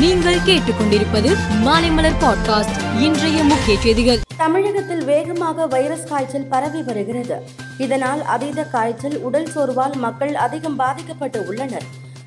நீங்கள் கேட்டுக்கொண்டிருப்பது மாலைமலர் பாட்காஸ்ட் இன்றைய முக்கிய செய்திகள். தமிழகத்தில் வேகமாக வைரஸ் காய்ச்சல் பரவி வருகிறது. இதனால் அதீத காய்ச்சல் உடல் சோர்வால் மக்கள் அதிகம் பாதிக்கப்பட்டு உள்ளனர்.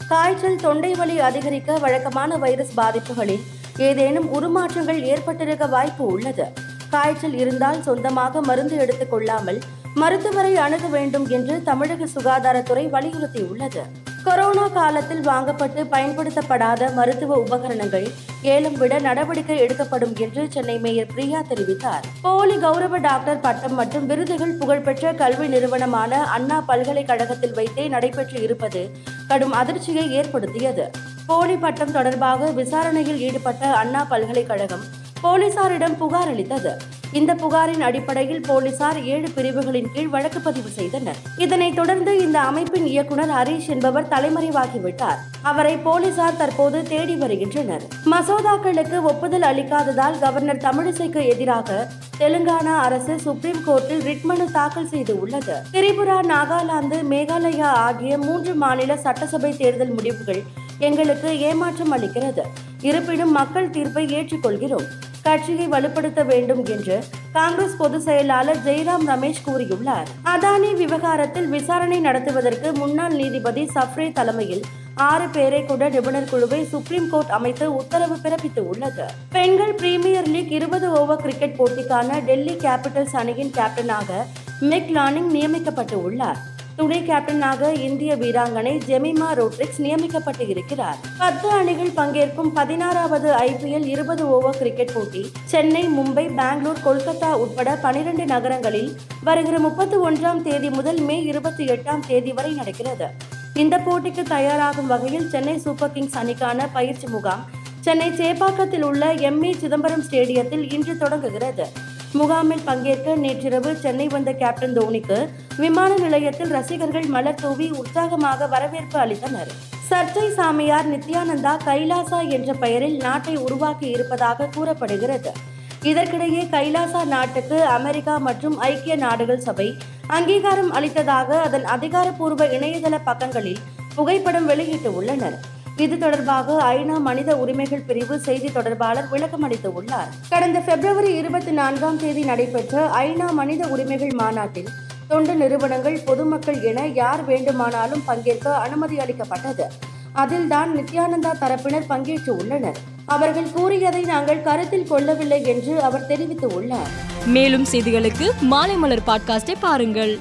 காய்ச்சல் தொண்டை வலி அதிகரிக்க வழக்கமான வைரஸ் பாதிப்புகளில் ஏதேனும் உருமாற்றங்கள் ஏற்பட்டிருக்க வாய்ப்பு உள்ளது. காய்ச்சல் இருந்தால் சொந்தமாக மருந்து எடுத்துக் கொள்ளாமல் மருத்துவரை அணுக வேண்டும் என்று தமிழக சுகாதாரத்துறை வலியுறுத்தியுள்ளது. கொரோனா காலத்தில் வாங்கப்பட்டு பயன்படுத்தப்படாத மருத்துவ உபகரணங்கள் ஏலம் விட நடவடிக்கை எடுக்கப்படும் என்று சென்னை மேயர் பிரியா தெரிவித்தார். போலி கௌரவ டாக்டர் பட்டம் மற்றும் விருதுகள் புகழ்பெற்ற கல்வி நிறுவனமான அண்ணா பல்கலைக்கழகத்தில் வைத்தே நடைபெற்று இருப்பது கடும் அதிர்ச்சியை ஏற்படுத்தியது. போலி பட்டம் தொடர்பாக விசாரணையில் ஈடுபட்ட அண்ணா பல்கலைக்கழகம் போலீசாரிடம் புகார் அளித்தது. இந்த புகாரின் அடிப்படையில் போலீசார் ஏழு பிரிவுகளின் கீழ் வழக்கு பதிவு செய்தனர். இதனைத் தொடர்ந்து இந்த அமைப்பின் இயக்குனர் ஹரீஷ் என்பவர் தலைமறைவாகிவிட்டார். அவரை போலீசார் தற்போது தேடி வருகின்றனர். மசோதாக்களுக்கு ஒப்புதல் அளிக்காததால் கவர்னர் தமிழிசைக்கு எதிராக தெலுங்கானா அரசு சுப்ரீம் கோர்ட்டில் ரிட் மனு தாக்கல் செய்து உள்ளது. திரிபுரா நாகாலாந்து மேகாலயா ஆகிய மூன்று மாநில சட்டசபை தேர்தல் முடிவுகள் எங்களுக்கு ஏமாற்றம் அளிக்கிறது. இருப்பினும் மக்கள் தீர்ப்பை ஏற்றுக்கொள்கிறோம். கட்சியை வலுப்படுத்த வேண்டும் என்று காங்கிரஸ் பொதுச் செயலாளர் ஜெய்ராம் ரமேஷ் கூறியுள்ளார். அதானி விவகாரத்தில் விசாரணை நடத்துவதற்கு முன்னாள் நீதிபதி சஃப்ரே தலைமையில் ஆறு பேரை கொண்ட நிபுணர் குழுவை சுப்ரீம் கோர்ட் அமைத்து உத்தரவு பிறப்பித்து உள்ளது பெண்கள் பிரீமியர் லீக் இருபது ஓவர் கிரிக்கெட் போட்டிக்கான டெல்லி கேபிட்டல்ஸ் அணியின் கேப்டனாக மிக் லானிங் நியமிக்கப்பட்டு உள்ளார் துணை கேப்டனாக இந்திய வீராங்கனை ஜெமிமா ரோட்ரிக்ஸ் நியமிக்கப்பட்டு இருக்கிறார். பத்து அணிகள் பங்கேற்கும் பதினாறாவது ஐபிஎல் இருபது ஓவர் கிரிக்கெட் போட்டி சென்னை மும்பை பெங்களூர் கொல்கத்தா உட்பட பனிரெண்டு நகரங்களில் வருகிற முப்பத்தி ஒன்றாம் தேதி முதல் மே இருபத்தி எட்டாம் தேதி வரை நடக்கிறது. இந்த போட்டிக்கு தயாராகும் வகையில் சென்னை சூப்பர் கிங்ஸ் அணிக்கான பயிற்சி முகாம் சென்னை சேப்பாக்கத்தில் உள்ள எம் ஏ சிதம்பரம் ஸ்டேடியத்தில் இன்று தொடங்குகிறது. முகாமில் பங்கேற்க நேற்றிரவு சென்னை வந்த கேப்டன் தோனிக்கு விமான நிலையத்தில் ரசிகர்கள் மலர் தூவி உற்சாகமாக வரவேற்பு அளித்தனர். சர்ச்சை சாமியார் நித்யானந்தா கைலாசா என்ற பெயரில் நாட்டை உருவாக்கி இருப்பதாக கூறப்படுகிறது. இதற்கிடையே கைலாசா நாட்டுக்கு அமெரிக்கா மற்றும் ஐக்கிய நாடுகள் சபை அங்கீகாரம் அளித்ததாக அதன் அதிகாரப்பூர்வ இணையதள பக்கங்களில் புகைப்படம் வெளியிட்டு உள்ளனர். இது தொடர்பாக ஐநா மனித உரிமைகள் பிரிவு செய்தி தொடர்பாளர் விளக்கம் அளித்துள்ளார். கடந்த பிப்ரவரி இருபத்தி நான்காம் தேதி நடைபெற்ற ஐநா மனித உரிமைகள் மாநாட்டில் தொண்டு நிறுவனங்கள் பொதுமக்கள் என யார் வேண்டுமானாலும் பங்கேற்க அனுமதி அளிக்கப்பட்டது. அதில்தான் நித்யானந்தா தரப்பினர் பங்கேற்று உள்ளனர். அவர்கள் கூறியதை நாங்கள் கருத்தில் கொள்ளவில்லை என்று அவர் தெரிவித்துள்ளார். மேலும் செய்திகளுக்கு மாலை மலர் பாட்காஸ்டை பாருங்கள்.